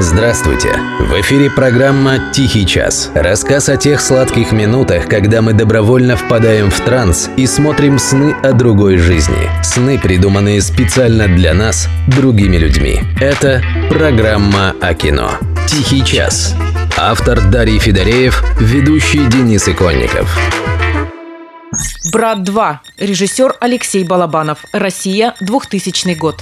Здравствуйте! В эфире программа «Тихий час». Рассказ о тех сладких минутах, когда мы добровольно впадаем в транс и смотрим сны о другой жизни. Сны, придуманные специально для нас, другими людьми. Это программа о кино. «Тихий час». Автор Дарий Федореев, ведущий Денис Иконников. «Брат 2». Режиссер Алексей Балабанов. Россия, 2000 год.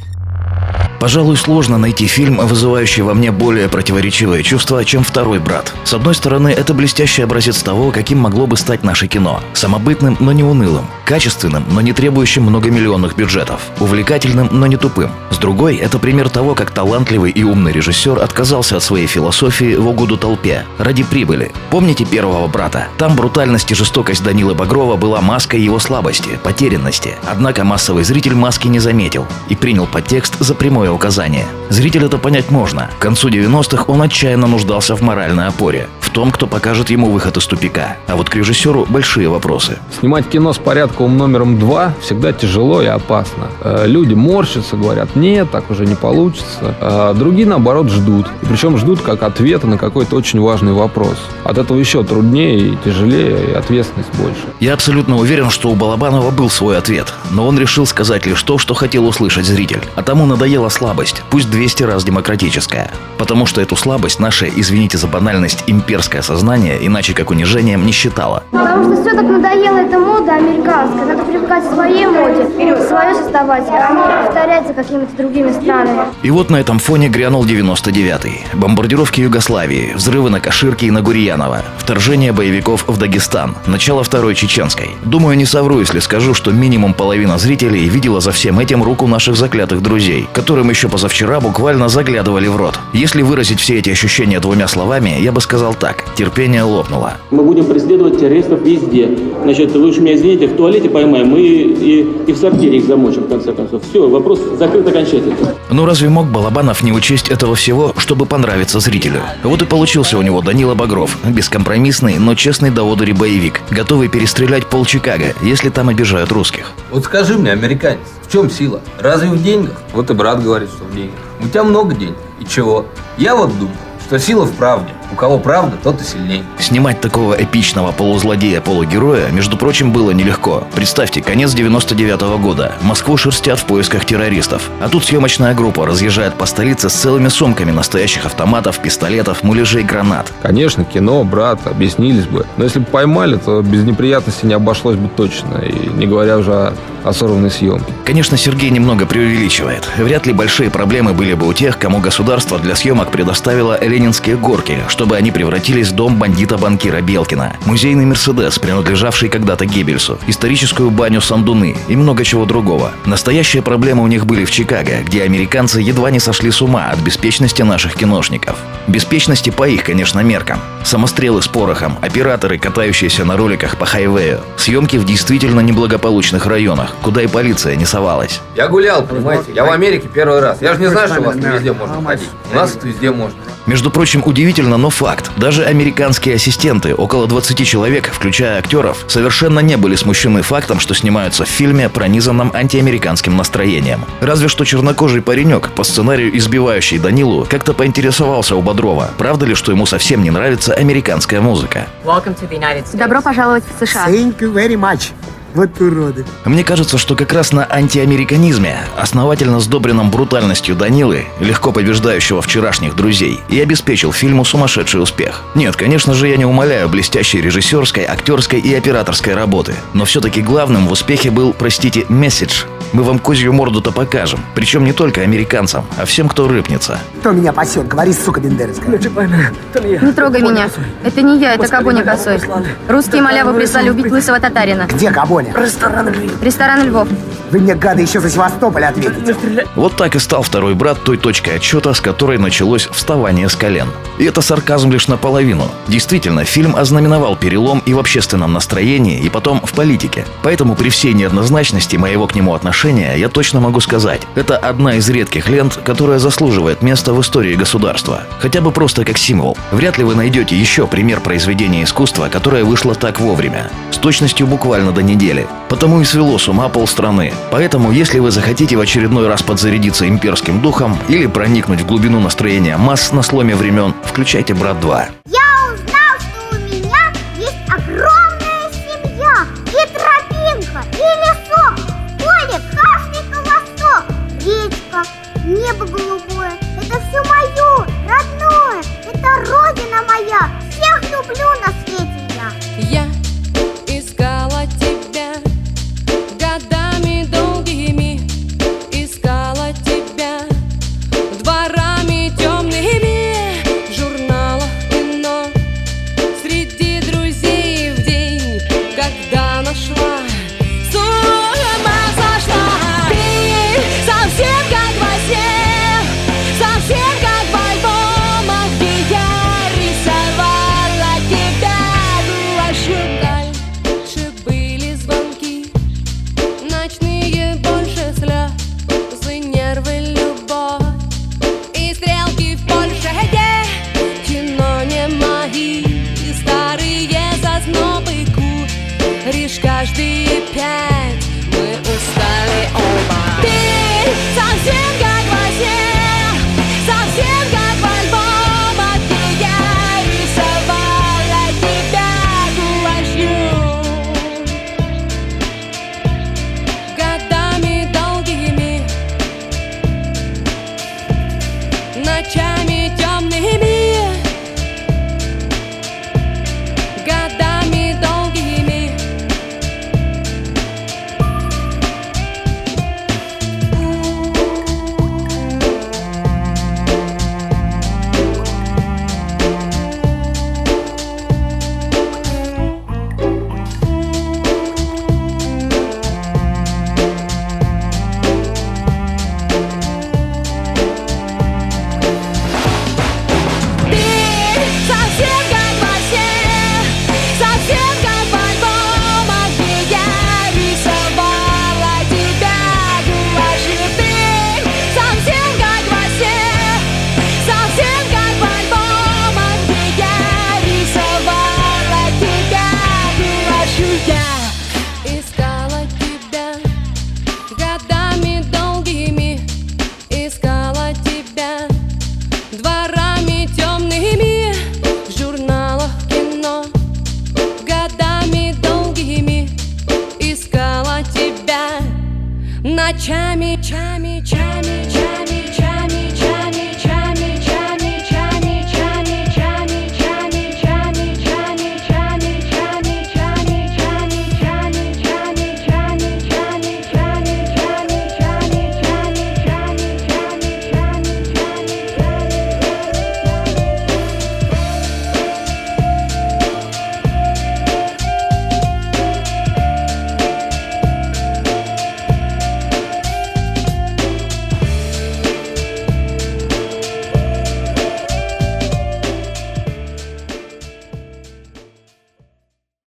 Пожалуй, сложно найти фильм, вызывающий во мне более противоречивые чувства, чем «Второй брат». С одной стороны, это блестящий образец того, каким могло бы стать наше кино. Самобытным, но не унылым. Качественным, но не требующим многомиллионных бюджетов. Увлекательным, но не тупым. С другой, это пример того, как талантливый и умный режиссер отказался от своей философии в угоду толпе. Ради прибыли. Помните «Первого брата»? Там брутальность и жестокость Данилы Багрова была маской его слабости, потерянности. Однако массовый зритель маски не заметил и принял подтекст за прямое указание. Зритель это понять можно. К концу 90-х он отчаянно нуждался в моральной опоре, том, кто покажет ему выход из тупика. А вот к режиссеру большие вопросы. Снимать кино с порядковым номером 2 всегда тяжело и опасно. Э, люди морщатся, говорят, нет, так уже не получится. А другие, наоборот, ждут. И причем ждут как ответа на какой-то очень важный вопрос. От этого еще труднее и тяжелее, и ответственность больше. Я абсолютно уверен, что у Балабанова был свой ответ. Но он решил сказать лишь то, что хотел услышать зритель. А тому надоело слабость, пусть 200 раз демократическая. Потому что эту слабость наше, извините за банальность, имперское сознание, иначе как унижением, не считало. Потому что все так надоело, эта мода американская. Надо привыкать к своей моде, свое создавать, а не повторять за какими-то другими странами. И вот на этом фоне грянул 99-й. Бомбардировки Югославии, взрывы на Каширке и на Гурьянова, вторжение боевиков в Дагестан, начало Второй Чеченской. Думаю, не совру, если скажу, что минимум половина зрителей видела за всем этим руку наших заклятых друзей, которым еще позавчера буквально заглядывали в рот. Если выразить все эти ощущения двумя словами, я бы сказал так. Терпение лопнуло. Мы будем преследовать террористов везде. Значит, вы уж меня извините, в туалете поймаем, мы и, и в сортире их замочим, в конце концов. Все, вопрос закрыт окончательно. Ну разве мог Балабанов не учесть этого всего, чтобы понравиться зрителю? Вот и получился у него Данила Багров. Бескомпромиссный, но честный до одури боевик. Готовый перестрелять пол Чикаго, если там обижают русских. Вот скажи мне, американец, в чем сила? Разве в деньгах? Вот и брат говорит, что в деньгах. У тебя много денег. И чего? Я вот думаю, что сила в правде. У кого правда, тот и сильней. Снимать такого эпичного полузлодея-полугероя, между прочим, было нелегко. Представьте, конец 99 -го года. Москву шерстят в поисках террористов. А тут съемочная группа разъезжает по столице с целыми сумками настоящих автоматов, пистолетов, муляжей, гранат. Конечно, кино, брат, объяснились бы. Но если бы поймали, то без неприятностей не обошлось бы точно. И не говоря уже о, о сорванной съемке. Конечно, Сергей немного преувеличивает. Вряд ли большие проблемы были бы у тех, кому государство для съемок предоставило ленинские горки, чтобы они превратились в дом бандита-банкира Белкина, музейный «Мерседес», принадлежавший когда-то Геббельсу, историческую баню Сандуны и много чего другого. Настоящие проблемы у них были в Чикаго, где американцы едва не сошли с ума от беспечности наших киношников. Беспечности по их, конечно, меркам. Самострелы с порохом, операторы, катающиеся на роликах по хайвею, съемки в действительно неблагополучных районах, куда и полиция не совалась. Я гулял, понимаете, я в Америке первый раз. Я же не знаю, что у вас везде можно ходить. У нас везде можно. Между прочим, удивительно, но факт. Даже американские ассистенты, около 20 человек, включая актеров, совершенно не были смущены фактом, что снимаются в фильме, пронизанном антиамериканским настроением. Разве что чернокожий паренек, по сценарию избивающий Данилу, как-то поинтересовался у Бодрова, правда ли, что ему совсем не нравится американская музыка. Добро пожаловать в США. Thank you very much. Вот уроды. Мне кажется, что как раз на антиамериканизме, основательно сдобренном брутальностью Данилы, легко побеждающего вчерашних друзей, и обеспечил фильму сумасшедший успех. Нет, конечно же, я не умоляю блестящей режиссерской, актерской и операторской работы. Но все-таки главным в успехе был, простите, месседж. Мы вам козью морду-то покажем. Причем не только американцам, а всем, кто рыпнется. Кто меня пасет? Говори, сука бендерская. Не трогай меня. Это не я, это Кабоня Косой. Русские малявы прислали убить лысого татарина. Где Кабоня? Ресторан Львов. Вы мне, гады, еще за Севастополь ответите. Вот так и стал второй брат той точкой отчета, с которой началось вставание с колен. И это сарказм лишь наполовину. Действительно, фильм ознаменовал перелом и в общественном настроении, и потом в политике. Поэтому при всей неоднозначности моего к нему отношения я точно могу сказать, это одна из редких лент, которая заслуживает места в истории государства. Хотя бы просто как символ. Вряд ли вы найдете еще пример произведения искусства, которое вышло так вовремя. С точностью буквально до недели. Потому и свело с ума полстраны. Поэтому, если вы захотите в очередной раз подзарядиться имперским духом или проникнуть в глубину настроения масс на сломе времен, включайте «Брат 2». Я узнал, что у меня есть огромная семья И тропинка, и лесок В поле каждый колосок Речка, небо голубое моя. Всех люблю на свете я Я Yeah. chime in, chime in.